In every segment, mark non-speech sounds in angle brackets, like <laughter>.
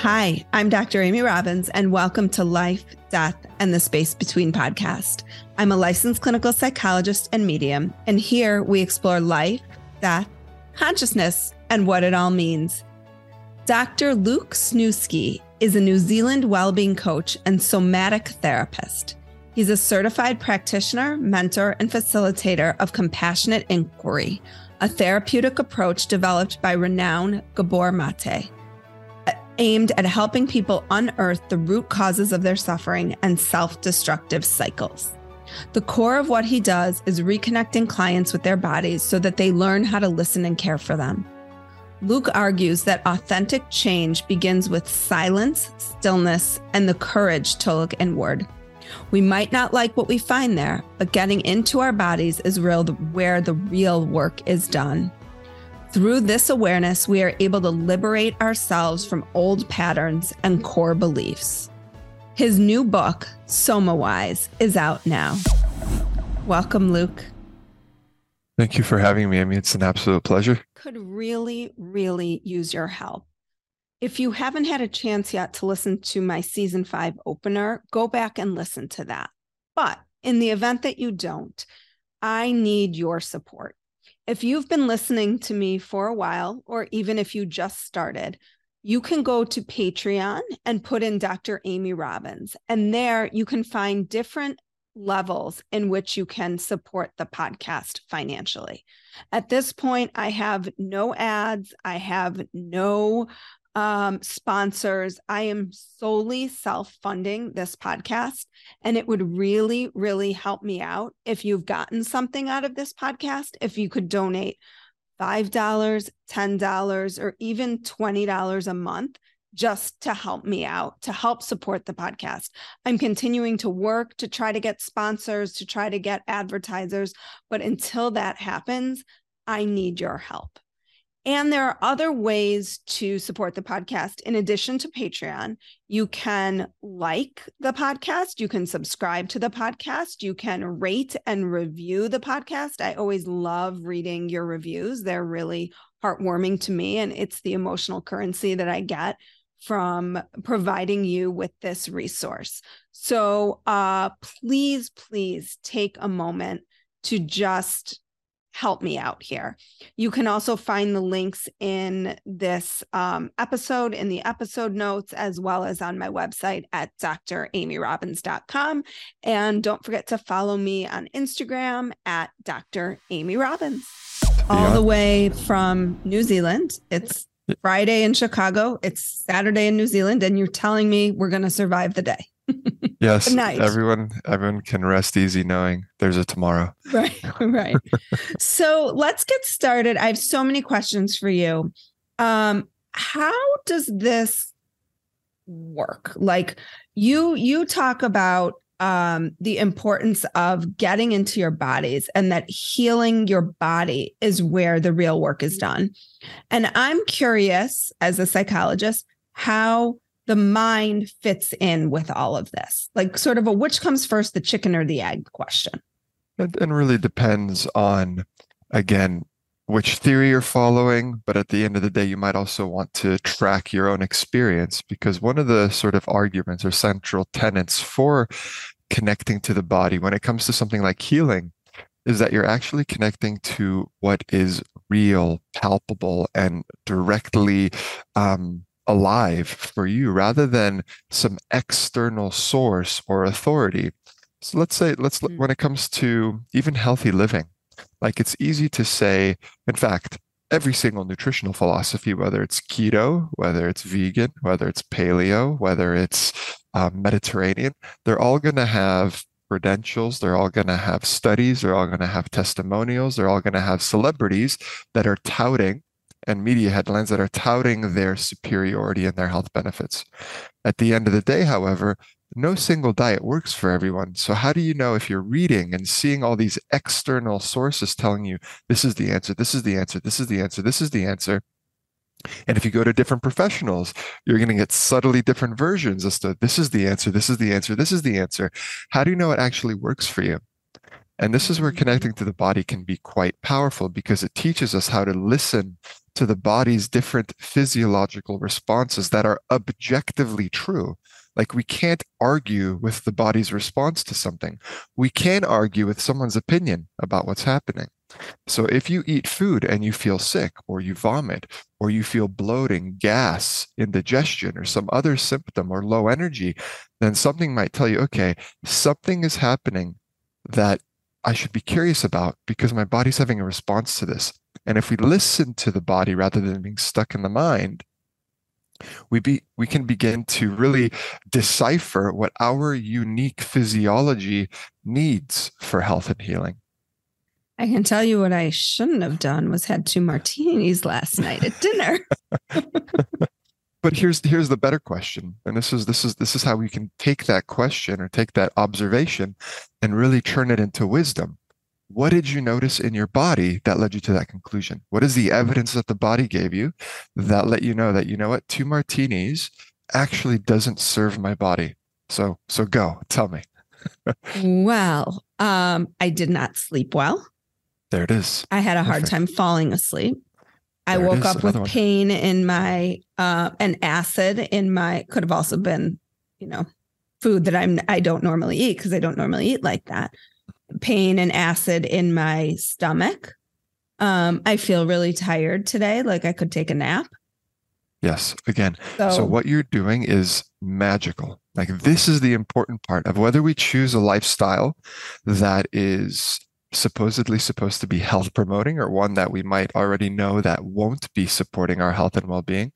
Hi, I'm Dr. Amy Robbins, and welcome to Life, Death, and the Space Between podcast. I'm a licensed clinical psychologist and medium, and here we explore life, death, consciousness, and what it all means. Dr. Luke Sniewski is a New Zealand well-being coach and somatic therapist. He's a certified practitioner, mentor, and facilitator of compassionate inquiry, a therapeutic approach developed by renowned Gabor Mate uh, aimed at helping people unearth the root causes of their suffering and self destructive cycles. The core of what he does is reconnecting clients with their bodies so that they learn how to listen and care for them. Luke argues that authentic change begins with silence, stillness, and the courage to look inward. We might not like what we find there, but getting into our bodies is real where the real work is done. Through this awareness, we are able to liberate ourselves from old patterns and core beliefs. His new book, Soma Wise, is out now. Welcome, Luke. Thank you for having me, I mean, It's an absolute pleasure. Could really, really use your help. If you haven't had a chance yet to listen to my season five opener, go back and listen to that. But in the event that you don't, I need your support. If you've been listening to me for a while, or even if you just started, you can go to Patreon and put in Dr. Amy Robbins. And there you can find different levels in which you can support the podcast financially. At this point, I have no ads, I have no um, sponsors. I am solely self funding this podcast. And it would really, really help me out if you've gotten something out of this podcast. If you could donate $5, $10, or even $20 a month just to help me out, to help support the podcast. I'm continuing to work to try to get sponsors, to try to get advertisers. But until that happens, I need your help. And there are other ways to support the podcast. In addition to Patreon, you can like the podcast, you can subscribe to the podcast, you can rate and review the podcast. I always love reading your reviews, they're really heartwarming to me, and it's the emotional currency that I get from providing you with this resource. So uh, please, please take a moment to just help me out here. You can also find the links in this um, episode, in the episode notes, as well as on my website at dramyrobbins.com. And don't forget to follow me on Instagram at Dr. Amy Robbins. All the way from New Zealand. It's Friday in Chicago, it's Saturday in New Zealand, and you're telling me we're going to survive the day. <laughs> yes everyone everyone can rest easy knowing there's a tomorrow. <laughs> Right right. So let's get started. I have so many questions for you. Um how does this work? Like you you talk about um, the importance of getting into your bodies and that healing your body is where the real work is done. And I'm curious, as a psychologist, how the mind fits in with all of this. Like sort of a which comes first the chicken or the egg question. It, really depends on again which theory you're following but at the end of the day you might also want to track your own experience because one of the sort of arguments or central tenets for connecting to the body when it comes to something like healing is that you're actually connecting to what is real palpable and directly um, alive for you rather than some external source or authority. So let's say, let's mm-hmm. when it comes to even healthy living, like it's easy to say, in fact, every single nutritional philosophy, whether it's keto, whether it's vegan, whether it's paleo, whether it's um, Mediterranean, they're all going to have credentials. They're all going to have studies. They're all going to have testimonials. They're all going to have celebrities that are touting and media headlines that are touting their superiority and their health benefits. At the end of the day, however, no single diet works for everyone. So, how do you know if you're reading and seeing all these external sources telling you this is the answer, this is the answer, this is the answer, this is the answer? And if you go to different professionals, you're going to get subtly different versions as to this is the answer, this is the answer, this is the answer. How do you know it actually works for you? And this is where mm-hmm. connecting to the body can be quite powerful because it teaches us how to listen to the body's different physiological responses that are objectively true. Like we can't argue with the body's response to something. We can argue with someone's opinion about what's happening. So if you eat food and you feel sick or you vomit or you feel bloating, gas, indigestion or some other symptom or low energy, then something might tell you, okay, something is happening that I should be curious about because my body's having a response to this. And if we listen to the body rather than being stuck in the mind, we be we can begin to really decipher what our unique physiology needs for health and healing. I can tell you what I shouldn't have done was had two martinis last night at dinner. <laughs> <laughs> but here's here's the better question and this is this is this is how we can take that question or take that observation and really turn it into wisdom what did you notice in your body that led you to that conclusion? What is the evidence that the body gave you that let you know that, you know what, two martinis actually doesn't serve my body? So, so go tell me. <laughs> well, um, I did not sleep well. There it is. I had a hard time falling asleep. I woke up with one. pain in my uh and acid in my could have also been, you know, food that I'm I don't normally eat because I don't normally eat like that pain and acid in my stomach. Um, I feel really tired today, like I could take a nap. Yes. Again, so, so, what you're doing is magical. Like this is the important part of whether we choose a lifestyle that is supposedly supposed to be health promoting or one that we might already know that won't be supporting our health and well-being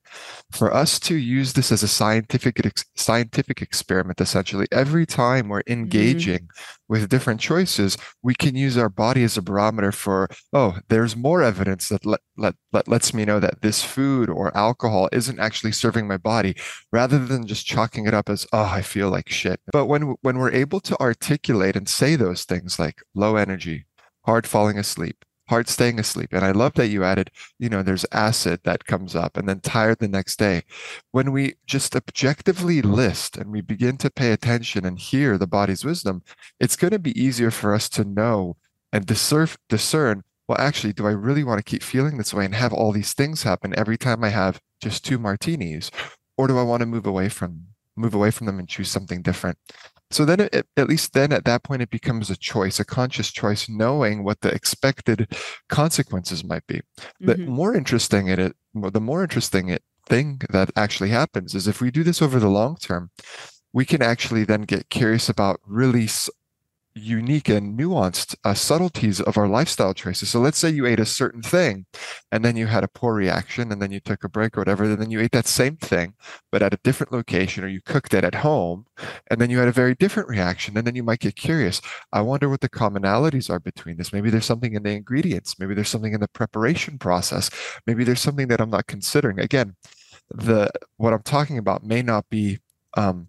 for us to use this as a scientific scientific experiment essentially every time we're mm-hmm. engaging mm-hmm. with different choices we can use our body as a barometer for oh there's more evidence that let, let, let lets me know that this food or alcohol isn't actually serving my body rather than just chalking it up as oh i feel like shit but when when we're able to articulate and say those things like low energy hard falling asleep, hard staying asleep. And I love that you added, you know, there's acid that comes up and then tired the next day. When we just objectively list and we begin to pay attention and hear the body's wisdom, it's going to be easier for us to know and discern, discern well, actually, do I really want to keep feeling this way and have all these things happen every time I have just two martinis? Or do I want to move away from move away from them and choose something different? So then, it, at least then at that point, it becomes a choice, a conscious choice, knowing what the expected consequences might be. Mm-hmm. But more interesting in it, the more interesting it, thing that actually happens is if we do this over the long term, we can actually then get curious about really unique and nuanced uh, subtleties of our lifestyle choices. So let's say you ate a certain thing and then you had a poor reaction and then you took a break or whatever, and then you ate that same thing, but at a different location or you cooked it at home and then you had a very different reaction. And then you might get curious. I wonder what the commonalities are between this. Maybe there's something in the ingredients. Maybe there's something in the preparation process. Maybe there's something that I'm not considering. Again, the what I'm talking about may not be um,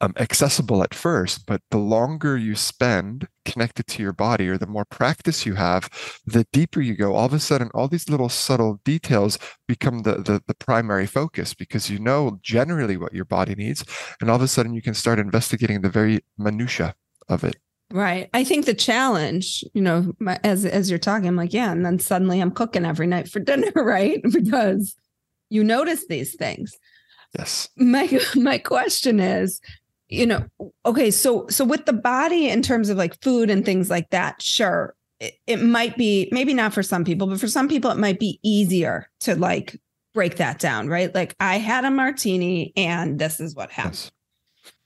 um, accessible at first, but the longer you spend connected to your body or the more practice you have, the deeper you go. All of a sudden, all these little subtle details become the, the, the primary focus because you know generally what your body needs. And all of a sudden, you can start investigating the very minutia of it. Right. I think the challenge, you know, my, as as you're talking, I'm like, yeah, and then suddenly I'm cooking every night for <laughs> dinner, right? Because you notice these things. Yes. My <laughs> my question is, you know, okay, so so with the body in terms of like food and things like that, sure, it, it might be maybe not for some people, but for some people it might be easier to like break that down, right? Like I had a martini and this is what happened. Yes.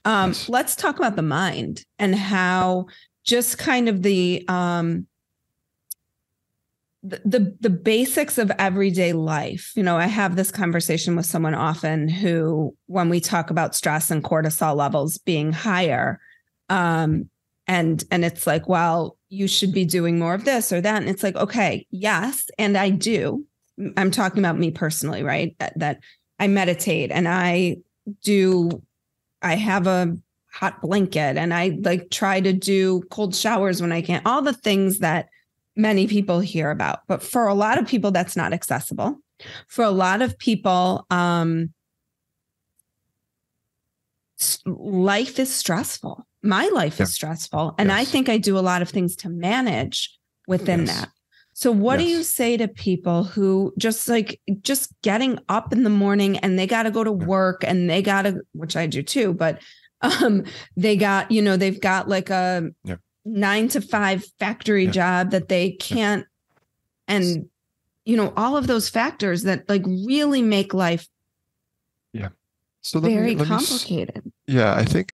Um, Yes. let's talk about the mind and how just kind of the um the, the basics of everyday life. You know, I have this conversation with someone often who, when we talk about stress and cortisol levels being higher, um, and and it's like, well, you should be doing more of this or that. And it's like, okay, yes, and I do. I'm talking about me personally, right? That, that I meditate and I do I have a hot blanket and I like try to do cold showers when I can. All the things that many people hear about. But for a lot of people that's not accessible. For a lot of people um life is stressful. My life Yeah. is stressful and I think I do a lot of things to manage within Yes. that. So what do you say to people who just like just getting up in the morning and they got to go to work and they got to which I do too, but um they got, you know, they've got like a 9 to 5 factory Yeah. job that they can't and you know all of those factors that like really make life Yeah. So very me, let me complicated. yeah, I think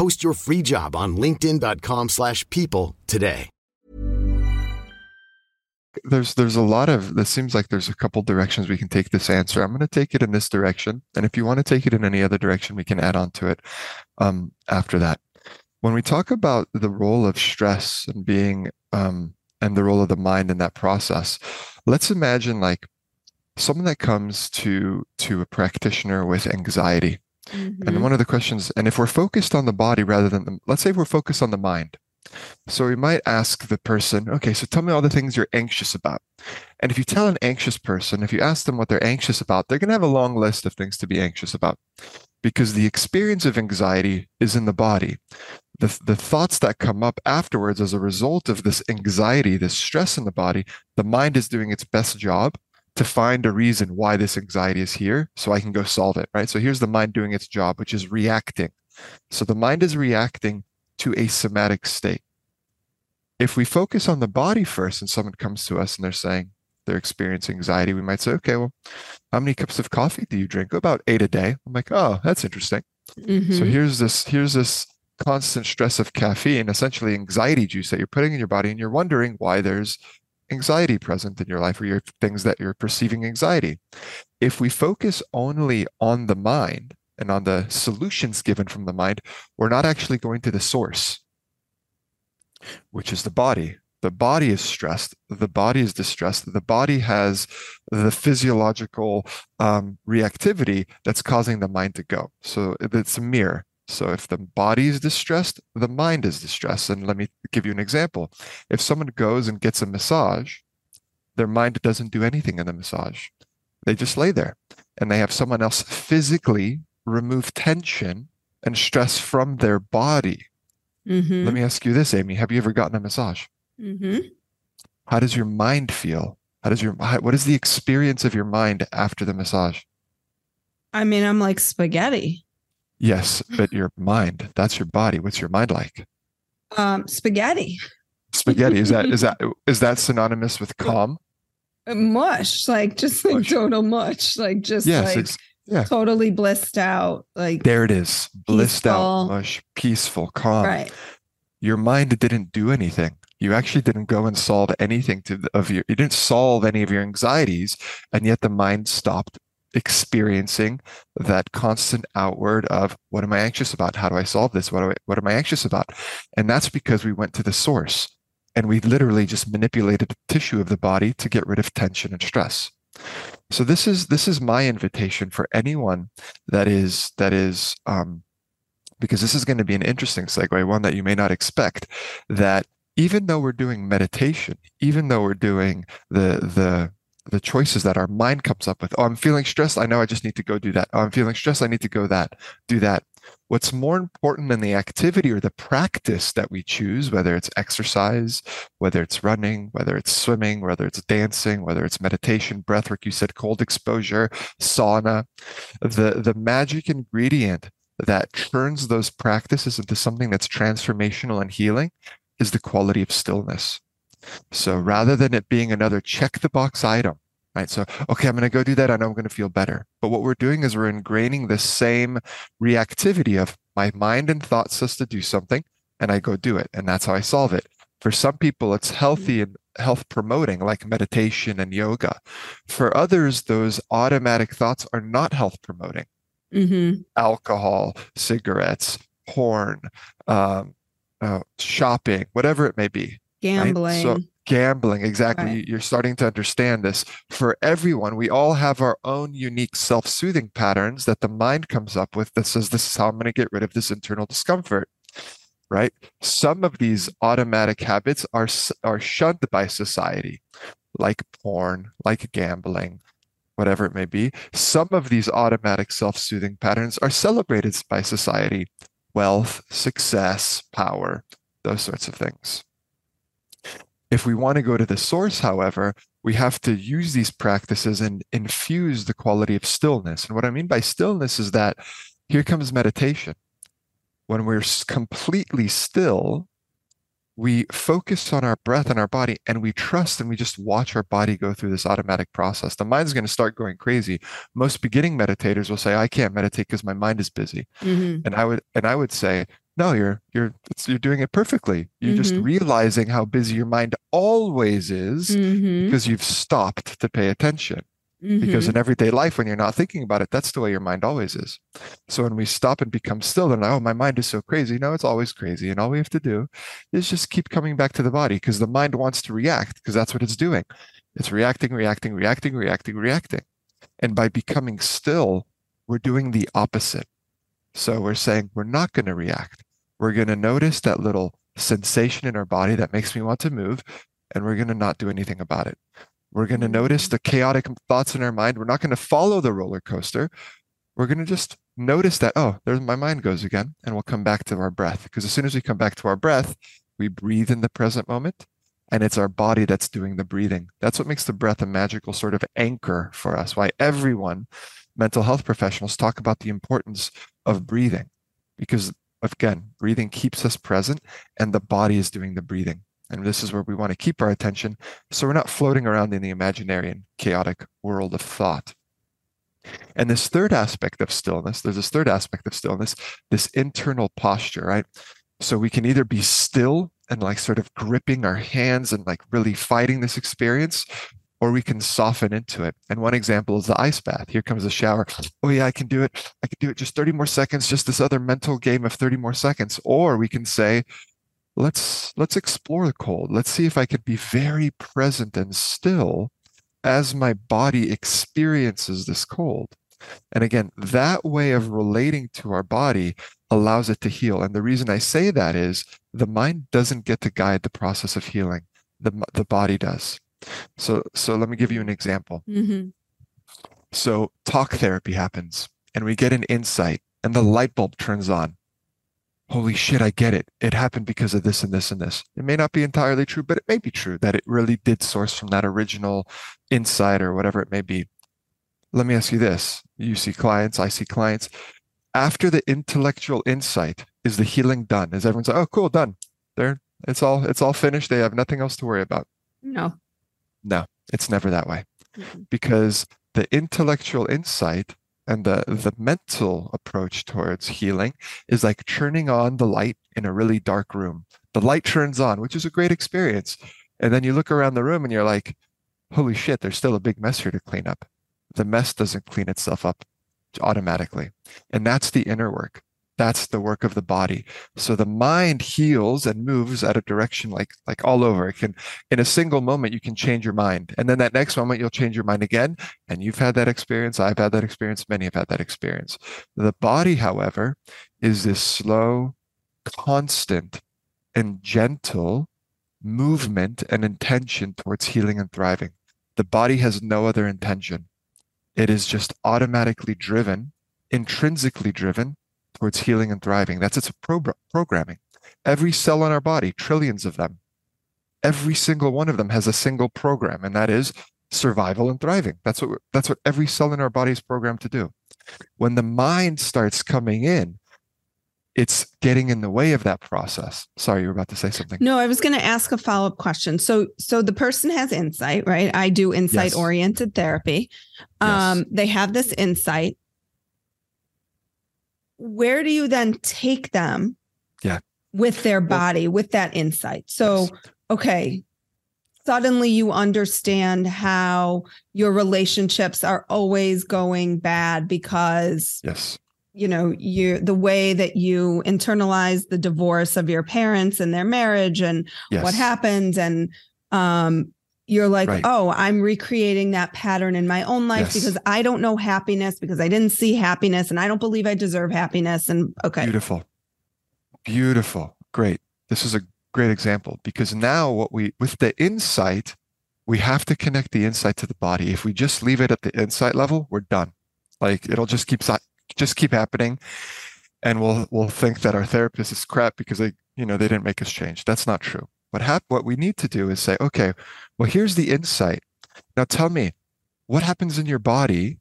Post your free job on linkedin.com/people slash people today. there's there's a lot of this seems like there's a couple directions we can take this answer. I'm going to take it in this direction, and if you want to take it in any other direction, we can add on to it um, after that. When we talk about the role of stress and being um, and the role of the mind in that process, let's imagine like someone that comes to to a practitioner with anxiety Mm-hmm. and one of the questions, and if we're focused on the body rather than the, let's say we're focused on the mind. So we might ask the person, okay, so tell me all the things you're anxious about. And if you tell an anxious person, if you ask them what they're anxious about, they're going to have a long list of things to be anxious about because the experience of anxiety is in the body. The, the thoughts that come up afterwards as a result of this anxiety, this stress in the body, the mind is doing its best job to find a reason why this anxiety is here so I can go solve it, right? So here's the mind doing its job, which is reacting. So the mind is reacting to a somatic state. If we focus on the body first and someone comes to us and they're saying they're experiencing anxiety, we might say, okay, well, how many cups of coffee do you drink? About eight a day. I'm like, oh, that's interesting. So Mhm. here's this, here's this constant stress of caffeine, essentially anxiety juice that you're putting in your body, and you're wondering why there's anxiety present in your life or your things that you're perceiving anxiety. If we focus only on the mind and on the solutions given from the mind, we're not actually going to the source, which is the body. The body is stressed. The body is distressed. The body has the physiological um, reactivity that's causing the mind to go. So it's a mirror. So if the body is distressed, the mind is distressed. And let me give you an example. If someone goes and gets a massage, their mind doesn't do anything in the massage. They just lay there and they have someone else physically remove tension and stress from their body. Mm-hmm. Let me ask you this, Amy. Have you ever gotten a massage? Mm-hmm. How does your mind feel? How does your what is the experience of your mind after the massage? I mean, I'm like spaghetti. Yes, but your mind, that's your body. What's your mind like? Um, spaghetti. Spaghetti. Is that is that <laughs> is that synonymous with calm? Mush, like just like Mush. total mush, like just Yes, like yeah. totally blissed out. Like There it is. Blissed out, mush, peaceful, calm. right. Your mind didn't do anything. You actually didn't go and solve anything to of your. You didn't solve any of your anxieties, and yet the mind stopped experiencing that constant outward of what am I anxious about? How do I solve this? What I, what am I anxious about? And that's because we went to the source, and we literally just manipulated the tissue of the body to get rid of tension and stress. So this is this is my invitation for anyone that is that is um, because this is going to be an interesting segue, one that you may not expect. That even though we're doing meditation, even though we're doing the the the choices that our mind comes up with, oh, I'm feeling stressed. I know I just need to go do that. Oh, I'm feeling stressed. I need to go that, do that. What's more important than the activity or the practice that we choose, whether it's exercise, whether it's running, whether it's swimming, whether it's dancing, whether it's meditation, breathwork, you said cold exposure, sauna, the, the magic ingredient that turns those practices into something that's transformational and healing is the quality of stillness. So rather than it being another check the box item, right? So, okay, I'm going to go do that. I know I'm going to feel better. But what we're doing is we're ingraining the same reactivity of my mind and thought says to do something and I go do it. And that's how I solve it. For some people, it's healthy and health promoting, like meditation and yoga. For others, those automatic thoughts are not health promoting Mm-hmm. alcohol, cigarettes, porn, um, uh, shopping, whatever it may be. Right? Gambling. So gambling, exactly. Right. You- You're starting to understand this. For everyone, we all have our own unique self-soothing patterns that the mind comes up with that says, this is how I'm going to get rid of this internal discomfort. Right. Some of these automatic habits are are shunned by society, like porn, like gambling, whatever it may be. Some of these automatic self-soothing patterns are celebrated by society, wealth, success, power, those sorts of things. If we want to go to the source, however, we have to use these practices and infuse the quality of stillness. And what I mean by stillness is that here comes meditation. When we're completely still, we focus on our breath and our body and we trust and we just watch our body go through this automatic process. The mind's going to start going crazy. Most beginning meditators will say, I can't meditate because my mind is busy Mhm. and i would and i would say no you're you're it's, you're doing it perfectly you're just Mhm. realizing how busy your mind always is Mhm. because you've stopped to pay attention because Mhm. in everyday life when you're not thinking about it that's the way your mind always is so when we stop and become still and oh my mind is so crazy no it's always crazy and all we have to do is just keep coming back to the body because the mind wants to react because that's what it's doing it's reacting reacting reacting reacting reacting and by becoming still we're doing the opposite so we're saying we're not going to react. We're going to notice that little sensation in our body that makes me want to move, and we're going to not do anything about it. We're going to mm-hmm. notice the chaotic thoughts in our mind. We're not going to follow the roller coaster. We're going to just notice that, oh, there's my mind goes again, and we'll come back to our breath. Because as soon as we come back to our breath, we breathe in the present moment, and it's our body that's doing the breathing. That's what makes the breath a magical sort of anchor for us. Why everyone, mental health professionals, talk about the importance of breathing because again breathing keeps us present and the body is doing the breathing. And this is where we want to keep our attention so we're not floating around in the imaginary and chaotic world of thought. And this third aspect of stillness there's this third aspect of stillness this internal posture right? So we can either be still and like sort of gripping our hands and like really fighting this experience or we can soften into it. And one example is the ice bath. Here comes the shower. Oh, yeah, I can do it. I can do it just 30 more seconds, just this other mental game of 30 more seconds. Or we can say, let's let's explore the cold. Let's see if I could be very present and still as my body experiences this cold. And again, that way of relating to our body allows it to heal. And the reason I say that is the mind doesn't get to guide the process of healing. The, the body does. So, so let me give you an example. Mm-hmm. So talk therapy happens and we get an insight and the light bulb turns on. Holy shit, I get it. It happened because of this and this and this. It may not be entirely true, but it may be true that it really did source from that original insight or whatever it may be. Let me ask you this. You see clients, I see clients. After the intellectual insight, is the healing done? Is everyone's like, oh, cool, done. There, it's all, it's all finished. They have nothing else to worry about. No. No, it's never that way. Mhm. Because the intellectual insight and the, the mental approach towards healing is like turning on the light in a really dark room. The light turns on, which is a great experience. And then you look around the room and you're like, holy shit, there's still a big mess here to clean up. The mess doesn't clean itself up automatically. And that's the inner work. That's the work of the body. So the mind heals and moves at a direction like like all over. It can in a single moment you can change your mind. And then that next moment you'll change your mind again. And you've had that experience. I've had that experience. Many have had that experience. The body, however, is this slow, constant, and gentle movement and intention towards healing and thriving. The body has no other intention. It is just automatically driven, intrinsically driven towards healing and thriving. That's its pro- programming. Every cell in our body, trillions of them, every single one of them has a single program, and that is survival and thriving. That's what that's what every cell in our body is programmed to do. When the mind starts coming in, it's getting in the way of that process. Sorry, you were about to say something. No, I was going to ask a follow up question. So, so the person has insight, right? I do insight oriented therapy. Um, Yes. They have this insight. Where do you then take them? Yeah. With their Well- body, with that insight. So, Yes. okay, suddenly you understand how your relationships are always going bad because Yes. you know you the way that you internalize the divorce of your parents and their marriage and Yes. what happened and um you're like Right. oh i'm recreating that pattern in my own life Yes. because i don't know happiness because i didn't see happiness and i don't believe i deserve happiness and okay Beautiful. Beautiful. Great. This is a great example because now what we with the insight, we have to connect the insight to the body. If we just leave it at the insight level, we're done. Like it'll just keep just keep happening and we'll we'll think that our therapist is crap because they, you know, they didn't make us change. That's not true. What hap- what we need to do is say, okay, well here's the insight. Now tell me, what happens in your body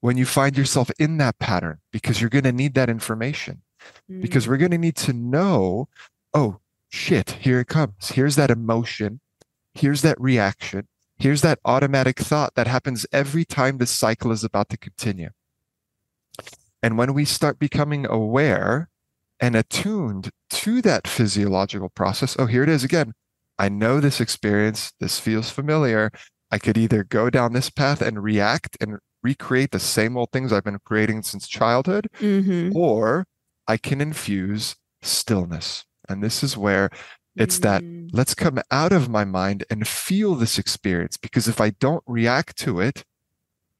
when you find yourself in that pattern? Because you're going to need that information. Because mm. we're going to need to know oh shit here it comes. Here's that emotion. Here's that reaction. Here's that automatic thought that happens every time this cycle is about to continue. And when we start becoming aware and attuned to that physiological process oh here it is again i know this experience this feels familiar i could either go down this path and react and recreate the same old things i've been creating since childhood Mhm. or I can infuse stillness. And this is where it's that Mm. let's come out of my mind and feel this experience because if I don't react to it,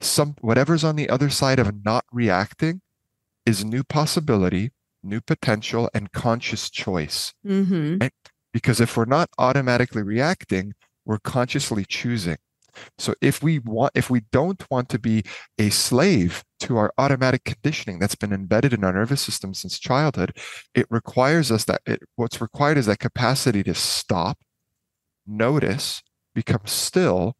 some whatever's on the other side of not reacting is new possibility, new potential and conscious choice. Mhm. Because if we're not automatically reacting, we're consciously choosing. So if we want if we don't want to be a slave to our automatic conditioning that's been embedded in our nervous system since childhood, it requires us that it, what's required is that capacity to stop, notice, become still,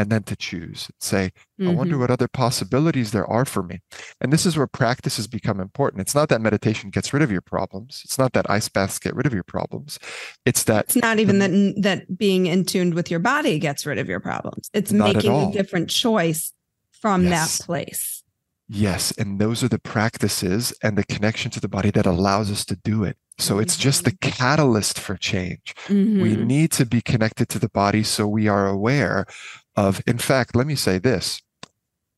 and then to choose. and Say, I wonder Mhm. what other possibilities there are for me. And this is where practices become important. It's not that meditation gets rid of your problems. It's not that ice baths get rid of your problems. It's that It's not even that that being in tuned with your body gets rid of your problems. It's making a different choice from Yes. that place. Yes, and those are the practices and the connection to the body that allows us to do it. So it's just the catalyst for change. We Mhm. need to be connected to the body so we are aware of, in fact, let me say this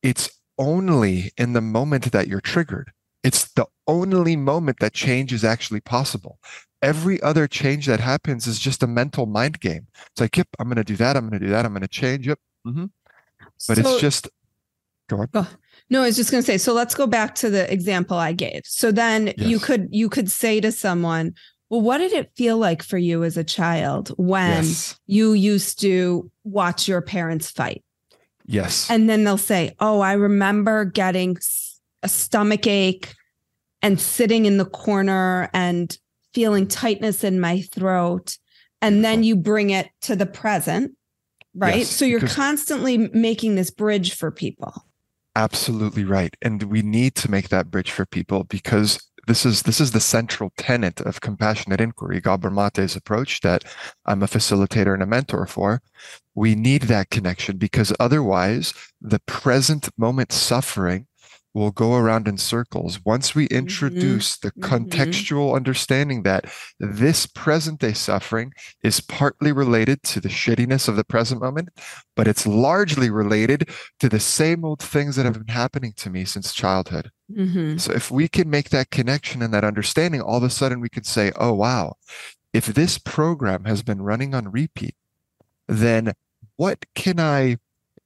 it's only in the moment that you're triggered. It's the only moment that change is actually possible. Every other change that happens is just a mental mind game. It's like, yep, I'm going to do that. I'm going to do that. I'm going to change. Yep. Mm-hmm. But so, it's just, go on. Oh, no, I was just going to say. So let's go back to the example I gave. So then yes. you could you could say to someone, well, what did it feel like for you as a child when yes. you used to watch your parents fight? Yes. And then they'll say, Oh, I remember getting a stomach ache and sitting in the corner and feeling tightness in my throat. And then you bring it to the present, right? Yes, so you're constantly making this bridge for people. Absolutely right. And we need to make that bridge for people because this is this is the central tenet of compassionate inquiry, Gabor Mate's approach that I'm a facilitator and a mentor for. We need that connection because otherwise the present moment suffering will go around in circles once we mm-hmm. introduce mm-hmm. the contextual mm-hmm. understanding that this present day suffering is partly related to the shittiness of the present moment, but it's largely related to the same old things that have been happening to me since childhood. Mm-hmm. So if we can make that connection and that understanding, all of a sudden we could say, oh, wow, if this program has been running on repeat, then what can I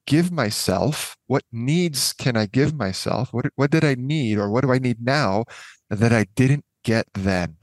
give myself? What needs can I give myself? What, what did I need or what do I need now that I didn't get then?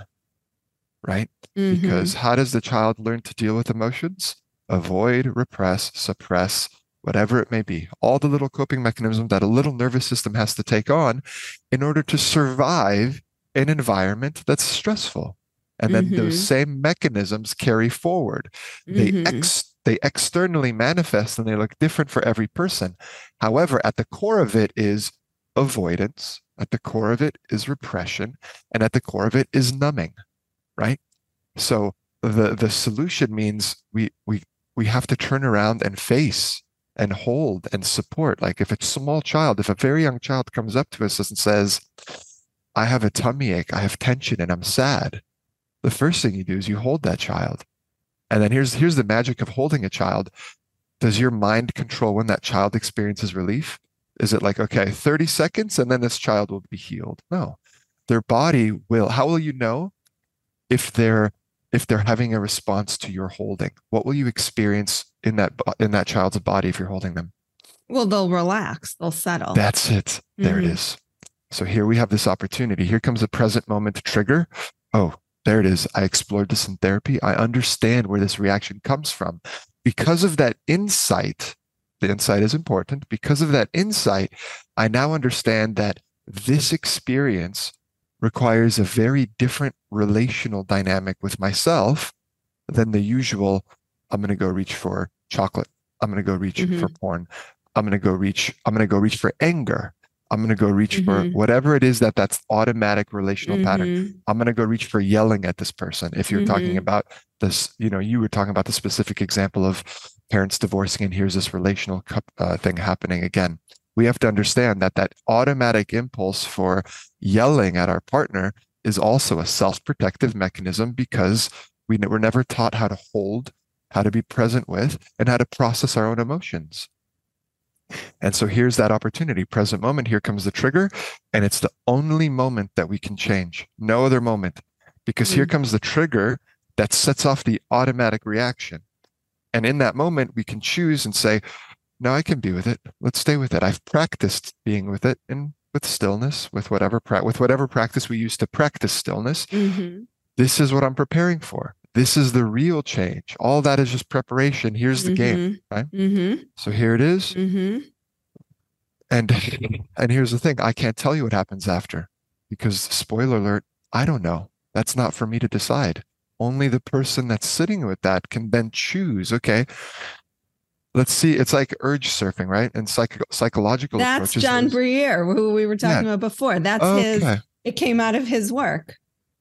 Right? Mm-hmm. Because how does the child learn to deal with emotions? Avoid, repress, suppress, whatever it may be. All the little coping mechanisms that a little nervous system has to take on in order to survive an environment that's stressful. And then mm-hmm. those same mechanisms carry forward. They mm-hmm. ex they externally manifest and they look different for every person. However, at the core of it is avoidance, at the core of it is repression, and at the core of it is numbing, right? So the the solution means we we we have to turn around and face and hold and support. Like if it's a small child, if a very young child comes up to us and says, I have a tummy ache, I have tension, and I'm sad. The first thing you do is you hold that child and then here's here's the magic of holding a child. Does your mind control when that child experiences relief? Is it like, okay, 30 seconds and then this child will be healed? No. Their body will. How will you know if they're if they're having a response to your holding? What will you experience in that in that child's body if you're holding them? Well, they'll relax, they'll settle. That's it. There mm-hmm. it is. So here we have this opportunity. Here comes a present moment trigger. Oh, there it is. I explored this in therapy. I understand where this reaction comes from. Because of that insight, the insight is important. Because of that insight, I now understand that this experience requires a very different relational dynamic with myself than the usual. I'm going to go reach for chocolate. I'm going to go reach mm-hmm. for porn. I'm going to go reach, I'm going to go reach for anger. I'm going to go reach mm-hmm. for whatever it is that that's automatic relational mm-hmm. pattern. I'm going to go reach for yelling at this person. If you're mm-hmm. talking about this, you know, you were talking about the specific example of parents divorcing and here's this relational uh, thing happening again. We have to understand that that automatic impulse for yelling at our partner is also a self-protective mechanism because we were never taught how to hold, how to be present with, and how to process our own emotions. And so here's that opportunity, present moment. Here comes the trigger. And it's the only moment that we can change, no other moment, because mm here comes the trigger that sets off the automatic reaction. And in that moment, we can choose and say, no, I can be with it. Let's stay with it. I've practiced being with it and with stillness, with whatever pra- with whatever practice we use to practice stillness. Mm-hmm. This is what I'm preparing for. This is the real change. All that is just preparation. Here's the mm-hmm. game, right? Mm-hmm. So here it is. Mm-hmm. And <laughs> and here's the thing: I can't tell you what happens after, because spoiler alert, I don't know. That's not for me to decide. Only the person that's sitting with that can then choose. Okay, let's see. It's like urge surfing, right? And psych- psychological. That's John Briere, who we were talking yeah. about before. That's okay. his. It came out of his work.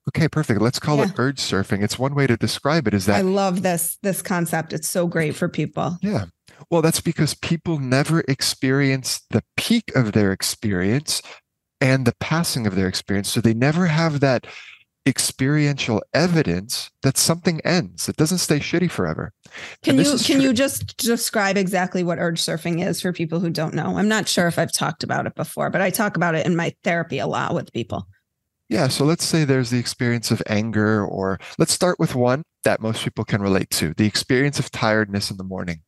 Okay, perfect. Let's call yeah. it urge surfing. It's one way to describe it is that I love this this concept. It's so great for people. Yeah. Well, that's because people never experience the peak of their experience and the passing of their experience. So they never have that experiential evidence that something ends. It doesn't stay shitty forever. Can you can true. you just describe exactly what urge surfing is for people who don't know? I'm not sure if I've talked about it before, but I talk about it in my therapy a lot with people. Yeah, so let's say there's the experience of anger or let's start with one that most people can relate to, the experience of tiredness in the morning.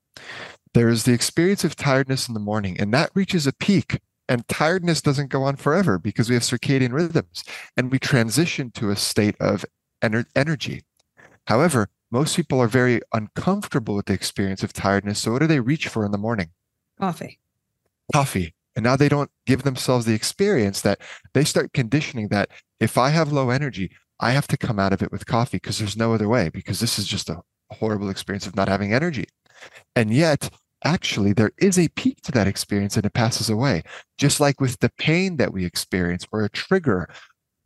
There is the experience of tiredness in the morning and that reaches a peak and tiredness doesn't go on forever because we have circadian rhythms and we transition to a state of ener- energy. However, most people are very uncomfortable with the experience of tiredness. So, what do they reach for in the morning? Coffee. Coffee. And now they don't give themselves the experience that they start conditioning that if I have low energy, I have to come out of it with coffee because there's no other way, because this is just a horrible experience of not having energy. And yet, actually there is a peak to that experience and it passes away just like with the pain that we experience or a trigger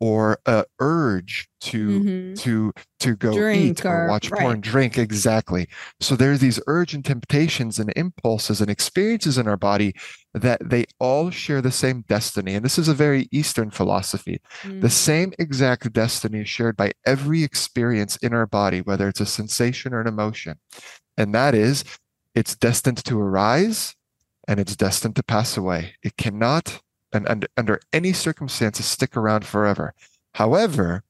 or a urge to mm-hmm. to to go drink eat or, or watch right. porn drink exactly so there are these urge and temptations and impulses and experiences in our body that they all share the same destiny and this is a very eastern philosophy mm-hmm. the same exact destiny is shared by every experience in our body whether it's a sensation or an emotion and that is it's destined to arise and it's destined to pass away. It cannot, and, and under any circumstances, stick around forever. However,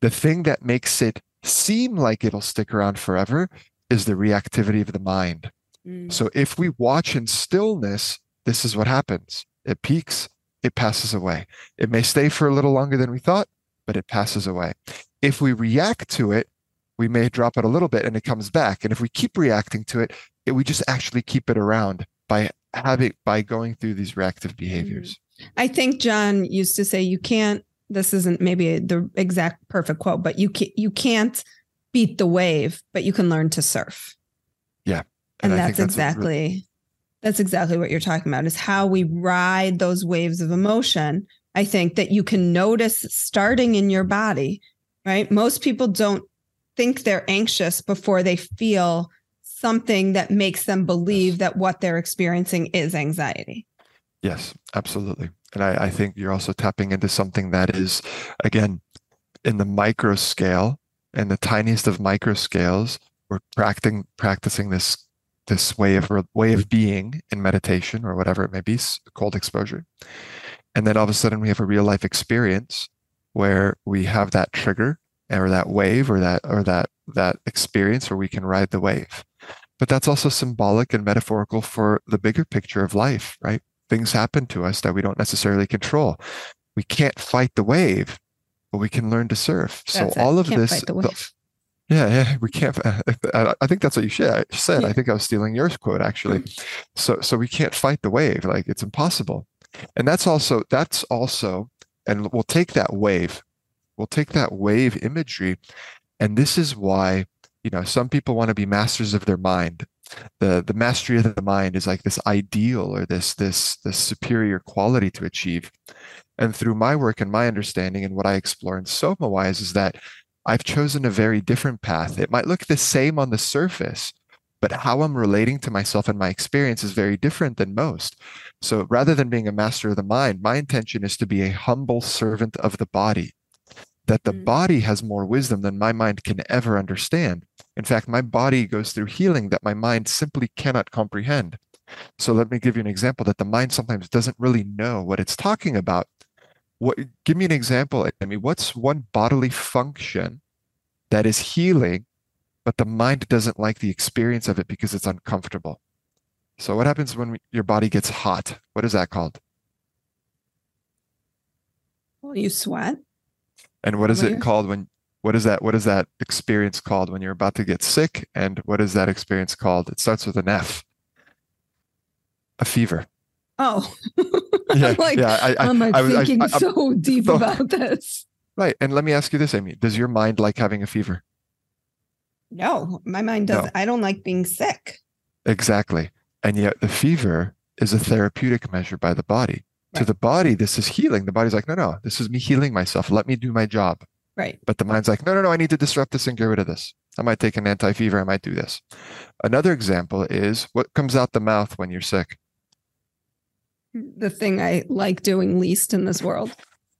the thing that makes it seem like it'll stick around forever is the reactivity of the mind. Mm. So if we watch in stillness, this is what happens it peaks, it passes away. It may stay for a little longer than we thought, but it passes away. If we react to it, we may drop it a little bit and it comes back. And if we keep reacting to it, it we just actually keep it around by having by going through these reactive behaviors. I think John used to say you can't this isn't maybe the exact perfect quote, but you can, you can't beat the wave, but you can learn to surf. Yeah. And, and that's, that's exactly really... that's exactly what you're talking about is how we ride those waves of emotion. I think that you can notice starting in your body, right? Most people don't think they're anxious before they feel something that makes them believe that what they're experiencing is anxiety. Yes, absolutely. And I, I think you're also tapping into something that is, again, in the micro scale and the tiniest of micro scales, we're practicing practicing this this way of way of being in meditation or whatever it may be, cold exposure. And then all of a sudden we have a real life experience where we have that trigger or that wave or that or that that experience where we can ride the wave but that's also symbolic and metaphorical for the bigger picture of life right things happen to us that we don't necessarily control we can't fight the wave but we can learn to surf that's so it. all of this the, yeah, yeah, <laughs> we can't. <laughs> I think that's what you said. Yeah. I think I was stealing your quote actually. Mm. So, so we can't fight the wave. Like it's impossible. And that's also that's also, and we'll take that wave we'll take that wave imagery and this is why you know some people want to be masters of their mind the the mastery of the mind is like this ideal or this this this superior quality to achieve and through my work and my understanding and what i explore in SomaWise is that i've chosen a very different path it might look the same on the surface but how i'm relating to myself and my experience is very different than most so rather than being a master of the mind my intention is to be a humble servant of the body that the mm. body has more wisdom than my mind can ever understand. In fact, my body goes through healing that my mind simply cannot comprehend. So let me give you an example that the mind sometimes doesn't really know what it's talking about. What give me an example, I mean, what's one bodily function that is healing, but the mind doesn't like the experience of it because it's uncomfortable? So what happens when your body gets hot? What is that called? Well, you sweat. And what is it called when what is that what is that experience called when you're about to get sick? And what is that experience called? It starts with an F. A fever. Oh. <laughs> yeah, <laughs> like, yeah. I, I, am I, I thinking I, so deep <laughs> about this. Right. And let me ask you this, Amy. Does your mind like having a fever? No, my mind doesn't. No. I don't like being sick. Exactly. And yet the fever is a therapeutic measure by the body. Right. To the body, this is healing. The body's like, no, no, this is me healing myself. Let me do my job. Right. But the mind's like, no, no, no, I need to disrupt this and get rid of this. I might take an anti fever. I might do this. Another example is what comes out the mouth when you're sick? The thing I like doing least in this world.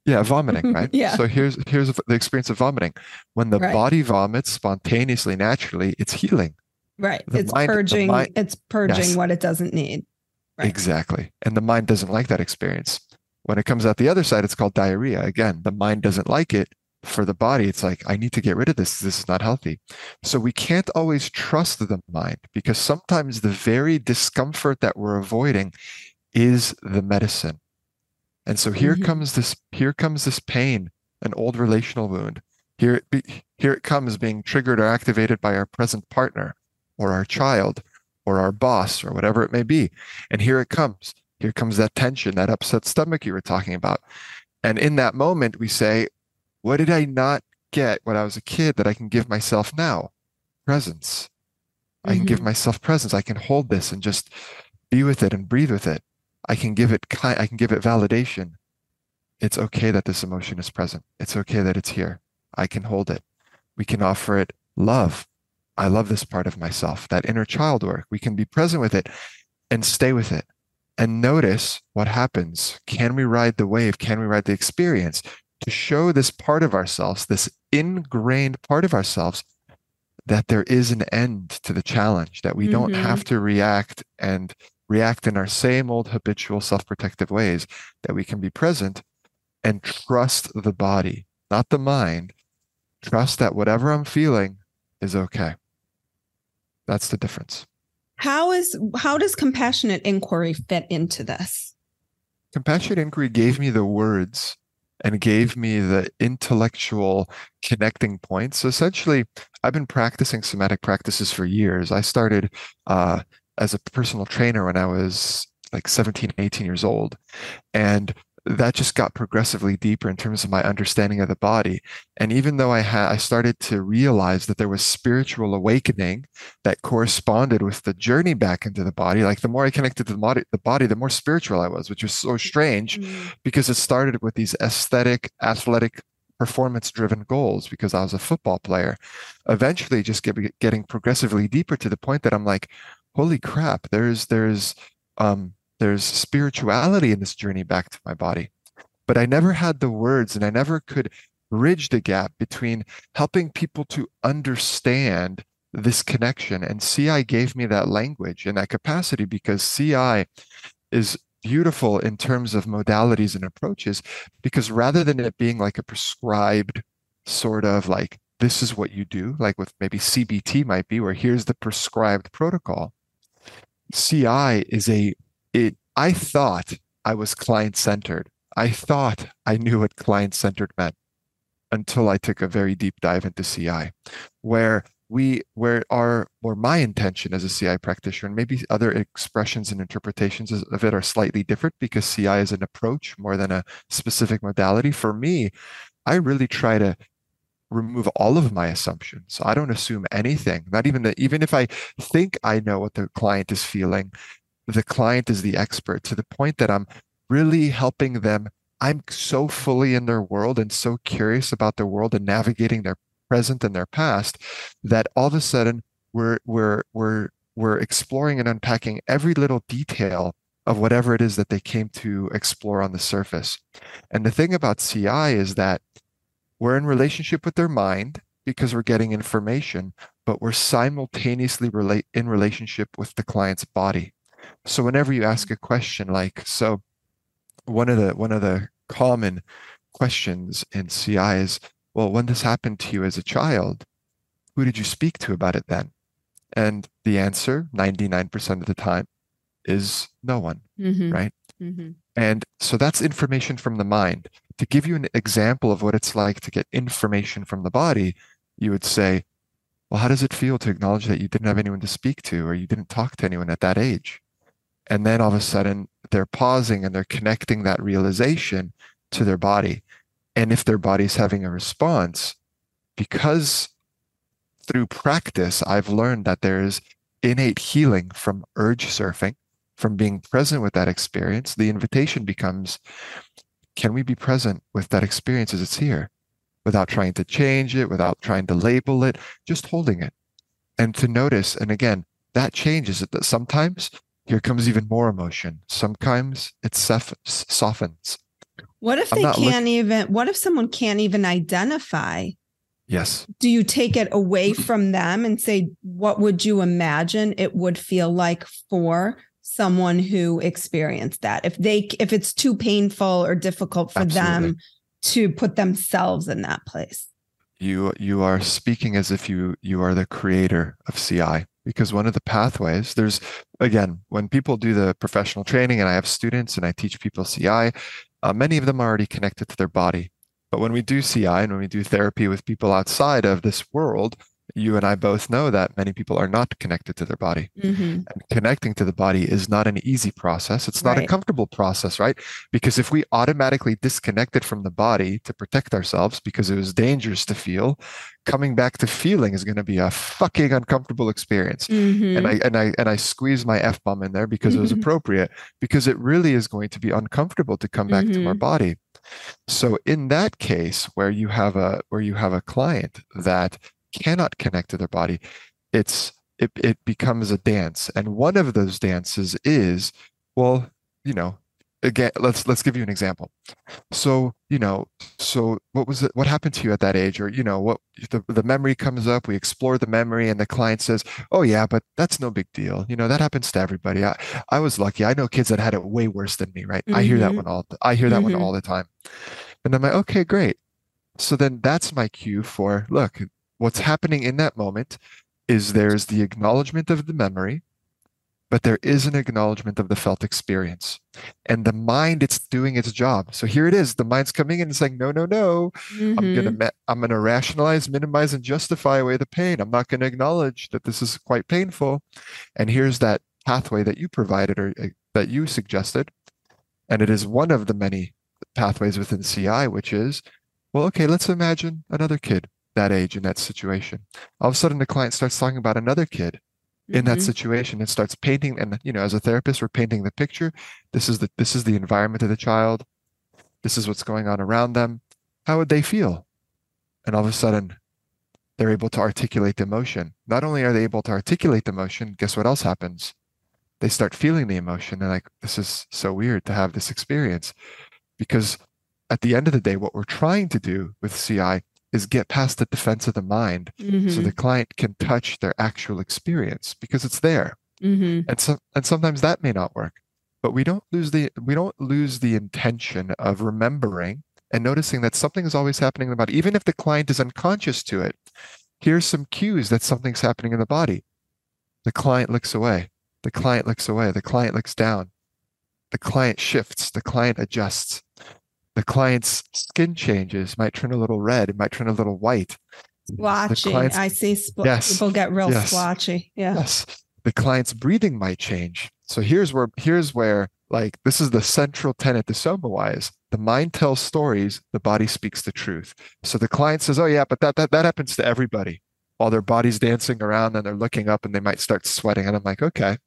Yeah, vomiting, right? <laughs> Yeah. So here's here's the experience of vomiting. When the Right. body vomits spontaneously, naturally, it's healing. Right. The it's mind- purging. mind- it's purging Yes. what it doesn't need. Right. Exactly. And the mind doesn't like that experience. When it comes out the other side, it's called diarrhea. Again, the mind doesn't like it. For the body, it's like, I need to get rid of this. This is not healthy. So we can't always trust the mind because sometimes the very discomfort that we're avoiding is the medicine. And so here Mhm. comes this, here comes this pain, an old relational wound. Here it be, here it comes being triggered or activated by our present partner or our child or our boss or whatever it may be. And here it comes. Here comes that tension, that upset stomach you were talking about. And in that moment, we say, What did I not get when I was a kid that I can give myself now? Presence. I can give Mhm. myself presence. I can hold this and just be with it and breathe with it. I can give it I can give it validation. It's okay that this emotion is present. It's okay that it's here. I can hold it. We can offer it love. I love this part of myself, that inner child work. We can be present with it and stay with it and notice what happens. Can we ride the wave? Can we ride the experience to show this part of ourselves, this ingrained part of ourselves, that there is an end to the challenge, that we don't Mhm. have to react and react in our same old habitual self protective ways, that we can be present and trust the body, not the mind. Trust that whatever I'm feeling is okay. That's the difference. How is how does compassionate inquiry fit into this? Compassionate inquiry gave me the words and gave me the intellectual connecting points. So essentially, I've been practicing somatic practices for years. I started uh, as a personal trainer when I was like 17, 18 years old. And that just got progressively deeper in terms of my understanding of the body. And even though I had, I started to realize that there was spiritual awakening that corresponded with the journey back into the body. Like the more I connected to the body, the body, the more spiritual I was, which was so strange because it started with these aesthetic, athletic, performance driven goals because I was a football player. Eventually, just get, getting progressively deeper to the point that I'm like, holy crap, there's, there's, um, there's spirituality in this journey back to my body. But I never had the words and I never could bridge the gap between helping people to understand this connection. And CI gave me that language and that capacity because CI is beautiful in terms of modalities and approaches because rather than it being like a prescribed sort of like this is what you do like with maybe CBT might be where here's the prescribed protocol CI is a it I thought I was client centered I thought I knew what client centered meant until I took a very deep dive into CI where we where our or my intention as a CI practitioner and maybe other expressions and interpretations of it are slightly different because CI is an approach more than a specific modality. For me, I really try to remove all of my assumptions. I don't assume anything, not even that even if I think I know what the client is feeling, the client is the expert to the point that I'm really helping them. I'm so fully in their world and so curious about their world and navigating their present and their past that all of a sudden we're we're we're we're exploring and unpacking every little detail of whatever it is that they came to explore on the surface. And the thing about CI is that we're in relationship with their mind because we're getting information, but we're simultaneously relate in relationship with the client's body. So whenever you ask a question like, so one of the one of the common questions in CI is, well, when this happened to you as a child, who did you speak to about it then? And the answer, 99% of the time, is no one, Mhm. right? Mhm. And so that's information from the mind. To give you an example of what it's like to get information from the body, you would say, well, how does it feel to acknowledge that you didn't have anyone to speak to or you didn't talk to anyone at that age? And then all of a sudden, they're pausing and they're connecting that realization to their body. And if their body's having a response, because through practice, I've learned that there's innate healing from urge surfing, from being present with that experience. The invitation becomes can we be present with that experience as it's here without trying to change it, without trying to label it, just holding it and to notice. And again, that changes it that sometimes here comes even more emotion. Sometimes it softens. What if I'm they can't even, what if someone can't even identify? Yes. Do you take it away from them and say, what would you imagine it would feel like for someone who experienced that? If they, if it's too painful or difficult for Absolutely. them to put themselves in that place. you you are speaking as if you you are the creator of CI because one of the pathways there's again when people do the professional training and I have students and I teach people CI uh, many of them are already connected to their body. But when we do CI and when we do therapy with people outside of this world you and I both know that many people are not connected to their body Mhm. and connecting to the body is not an easy process. It's not a comfortable process, right? Because if we automatically disconnected from the body to protect ourselves because it was dangerous to feel, coming back to feeling is going to be a fucking uncomfortable experience. Mhm. And I and I and I squeeze my f bomb in there because it was <laughs> appropriate because it really is going to be uncomfortable to come back to our Mhm. body. So in that case where you have a where you have a client that cannot connect to their body, it's it, it becomes a dance. And one of those dances is, well, you know, again, let's let's give you an example. So, you know, so what was it what happened to you at that age? Or, you know, what the, the memory comes up, we explore the memory, and the client says, Oh yeah, but that's no big deal. You know, that happens to everybody. I, I was lucky. I know kids that had it way worse than me, right? I hear that Mhm. one all I hear that one Mhm. all the time. And I'm like, okay, great. So then that's my cue for look, what's happening in that moment is there's the acknowledgement of the memory, but there is an acknowledgement of the felt experience. And the mind, it's doing its job. So here it is. The mind's coming in and saying, no, no, no. I'm gonna Mhm. ma- I'm gonna rationalize, minimize, and justify away the pain. I'm not gonna acknowledge that this is quite painful. And here's that pathway that you provided or uh, that you suggested. And it is one of the many pathways within CI, which is, well, okay, let's imagine another kid that age in that situation. All of a sudden, the client starts talking about another kid in that Mhm. situation and starts painting. And you know, as a therapist, we're painting the picture. This is the this is the environment of the child. This is what's going on around them. How would they feel? And all of a sudden, they're able to articulate the emotion. Not only are they able to articulate the emotion, guess what else happens? They start feeling the emotion. They're like, this is so weird to have this experience. Because at the end of the day, what we're trying to do with CI is get past the defense of the mind so Mhm. the client can touch their actual experience because it's there. Mhm. And so and sometimes that may not work. But we don't lose the we don't lose the intention of remembering and noticing that something is always happening in the body. Even if the client is unconscious to it, here's some cues that something's happening in the body. The client looks away. The client looks away. The client looks down. The client shifts. The client adjusts. The client's skin changes, might turn a little red, it might turn a little white. Splotchy. I see spl- Yes. people get real Yes. splotchy. Yeah. Yes. The client's breathing might change. So here's where here's where like this is the central tenet to SomaWise. The mind tells stories, the body speaks the truth. So the client says, Oh yeah, but that that, that happens to everybody. While their body's dancing around and they're looking up and they might start sweating. And I'm like, okay.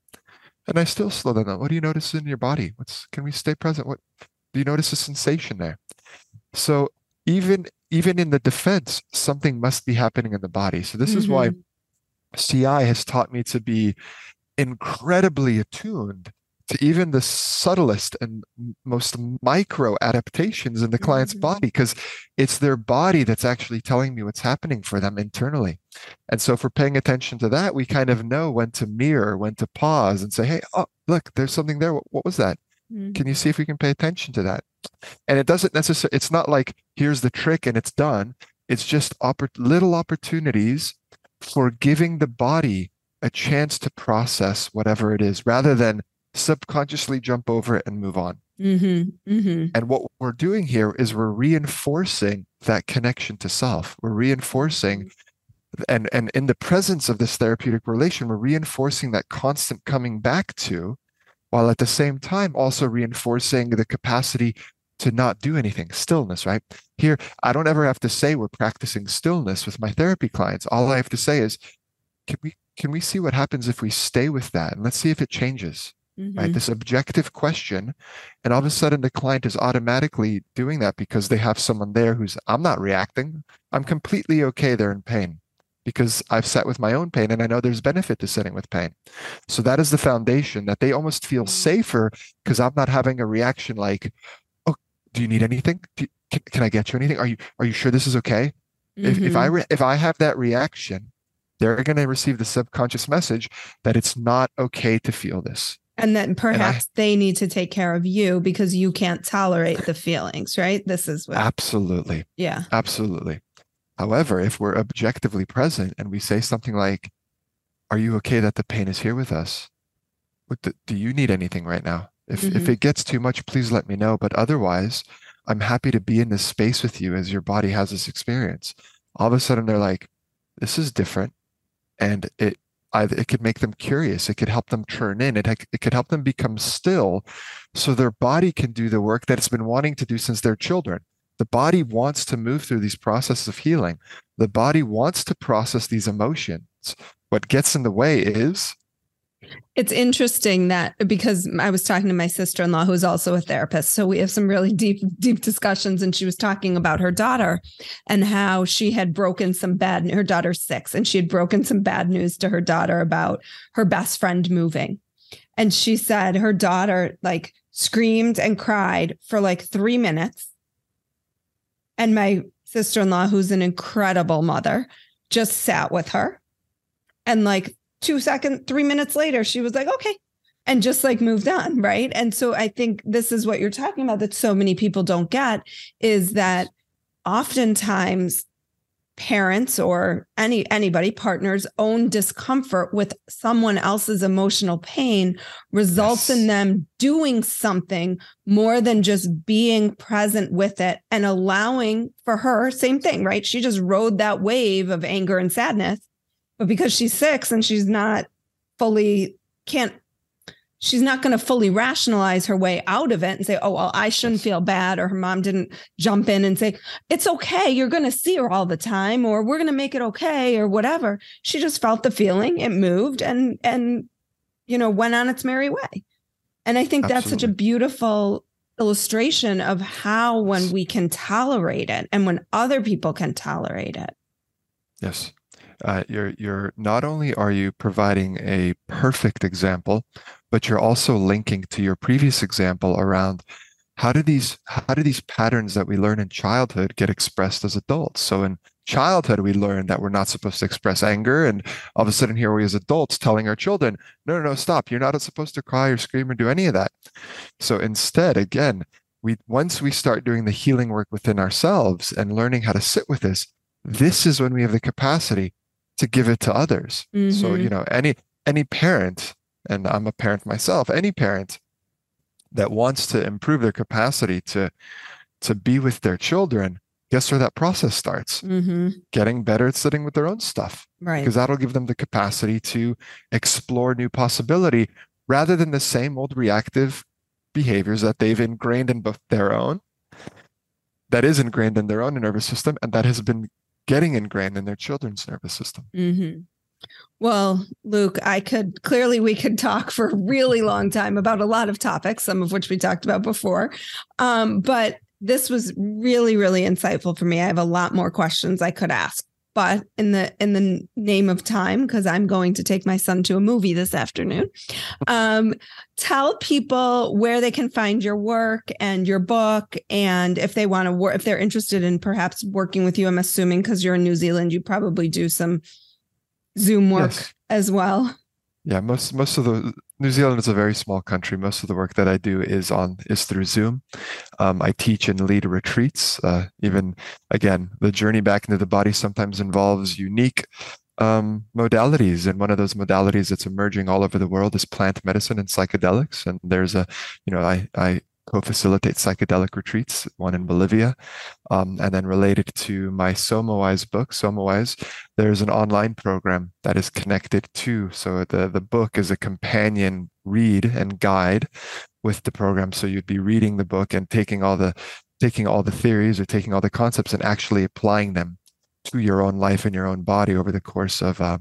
And I still slow them down. What do you notice in your body? What's can we stay present? What do you notice a sensation there? So even even in the defense, something must be happening in the body. So this is why Mhm. CI has taught me to be incredibly attuned to even the subtlest and most micro adaptations in the client's Mhm. body because it's their body that's actually telling me what's happening for them internally. And so if we're paying attention to that, we kind of know when to mirror, when to pause and say, hey, oh, look, there's something there. What, what was that? Mhm. Can you see if we can pay attention to that? And it doesn't necessarily, it's not like here's the trick and it's done. It's just oppor- little opportunities for giving the body a chance to process whatever it is rather than subconsciously jump over it and move on. Mhm. Mhm. And what we're doing here is we're reinforcing that connection to self. We're reinforcing and and in the presence of this therapeutic relation, we're reinforcing that constant coming back to, while at the same time also reinforcing the capacity to not do anything, stillness, right? Here, I don't ever have to say we're practicing stillness with my therapy clients. All I have to say is, can we can we see what happens if we stay with that? And let's see if it changes right? Mhm. This objective question. And all of a sudden, the client is automatically doing that because they have someone there who's, I'm not reacting. I'm completely okay. They're in pain because I've sat with my own pain and I know there's benefit to sitting with pain. So that is the foundation that they almost feel safer because I'm not having a reaction like, oh, do you need anything? You, can, can, I get you anything? Are you are you sure this is okay? Mm-hmm. If if I mm-hmm. re- if I have that reaction, they're going to receive the subconscious message that it's not okay to feel this. And then perhaps and I, they need to take care of you because you can't tolerate the feelings, right? This is what Absolutely. Yeah. Absolutely. However, if we're objectively present and we say something like, Are you okay that the pain is here with us? The, do you need anything right now? If, mm-hmm. if it gets too much, please let me know. But otherwise, I'm happy to be in this space with you as your body has this experience. All of a sudden, they're like, This is different. And it it could make them curious. It could help them turn in. It, it could help them become still so their body can do the work that it's been wanting to do since they're children. The body wants to move through these processes of healing. The body wants to process these emotions. What gets in the way is it's interesting that because I was talking to my sister in law, who's also a therapist. So we have some really deep, deep discussions. And she was talking about her daughter and how she had broken some bad, her daughter's six, and she had broken some bad news to her daughter about her best friend moving. And she said her daughter like screamed and cried for like three minutes. And my sister in law, who's an incredible mother, just sat with her and like two seconds, three minutes later, she was like, okay. And just like moved on. Right. And so I think this is what you're talking about that so many people don't get is that oftentimes parents or any anybody partners own discomfort with someone else's emotional pain results yes. in them doing something more than just being present with it and allowing for her same thing right she just rode that wave of anger and sadness but because she's six and she's not fully can't she's not going to fully rationalize her way out of it and say, oh, well, I shouldn't feel bad. Or her mom didn't jump in and say, it's okay. You're going to see her all the time, or we're going to make it okay, or whatever. She just felt the feeling, it moved and, and, you know, went on its merry way. And I think Absolutely. that's such a beautiful illustration of how when we can tolerate it and when other people can tolerate it. Yes uh, you're you're not only are you providing a perfect example, but you're also linking to your previous example around how do these how do these patterns that we learn in childhood get expressed as adults? So in childhood we learn that we're not supposed to express anger and all of a sudden here we as adults telling our children no no no stop you're not supposed to cry or scream or do any of that so instead again we once we start doing the healing work within ourselves and learning how to sit with this this is when we have the capacity to give it to others. Mm-hmm. So, you know, any any parent, and I'm a parent myself, any parent that wants to improve their capacity to to be with their children, guess where that process starts? Mm-hmm. Getting better at sitting with their own stuff. Right. Because that'll give them the capacity to explore new possibility rather than the same old reactive behaviors that they've ingrained in both their own that is ingrained in their own nervous system and that has been getting ingrained in their children's nervous system. Mm-hmm. Well, Luke, I could clearly we could talk for a really long time about a lot of topics, some of which we talked about before. Um, but this was really, really insightful for me. I have a lot more questions I could ask but in the in the name of time because i'm going to take my son to a movie this afternoon um, tell people where they can find your work and your book and if they want to work if they're interested in perhaps working with you i'm assuming because you're in new zealand you probably do some zoom work yes. as well yeah most most of the New Zealand is a very small country. Most of the work that I do is on is through Zoom. Um, I teach and lead retreats. Uh, even again, the journey back into the body sometimes involves unique um, modalities, and one of those modalities that's emerging all over the world is plant medicine and psychedelics. And there's a, you know, I I co-facilitate psychedelic retreats, one in Bolivia. Um, and then related to my SomaWise book, SomaWise, there's an online program that is connected to. So the, the book is a companion read and guide with the program. So you'd be reading the book and taking all the taking all the theories or taking all the concepts and actually applying them to your own life and your own body over the course of uh,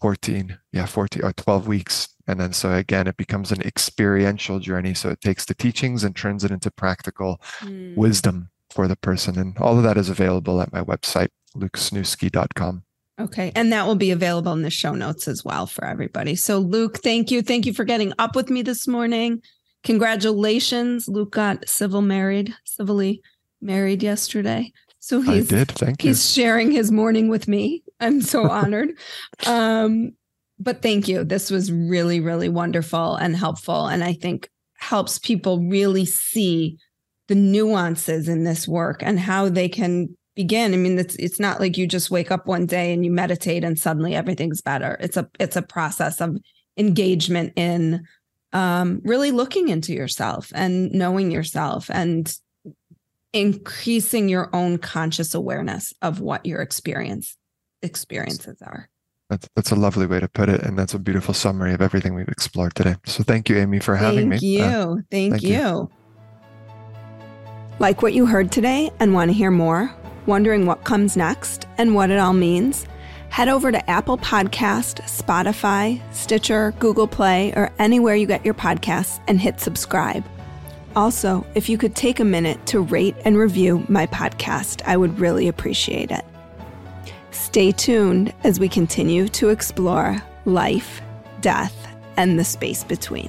14 yeah 14 or 12 weeks and then so again it becomes an experiential journey so it takes the teachings and turns it into practical mm. wisdom for the person and all of that is available at my website lukesniewski.com Okay. And that will be available in the show notes as well for everybody. So, Luke, thank you. Thank you for getting up with me this morning. Congratulations. Luke got civil married, civilly married yesterday. So he's I did. Thank you. he's sharing his morning with me. I'm so <laughs> honored. Um, but thank you. This was really, really wonderful and helpful. And I think helps people really see the nuances in this work and how they can begin. I mean, it's it's not like you just wake up one day and you meditate and suddenly everything's better. It's a it's a process of engagement in um, really looking into yourself and knowing yourself and increasing your own conscious awareness of what your experience experiences are. That's, that's a lovely way to put it. And that's a beautiful summary of everything we've explored today. So thank you, Amy, for having me. thank me. You. Uh, thank, thank you. you. Like what you heard today and want to hear more? Wondering what comes next and what it all means? Head over to Apple Podcast, Spotify, Stitcher, Google Play, or anywhere you get your podcasts and hit subscribe. Also, if you could take a minute to rate and review my podcast, I would really appreciate it. Stay tuned as we continue to explore life, death, and the space between.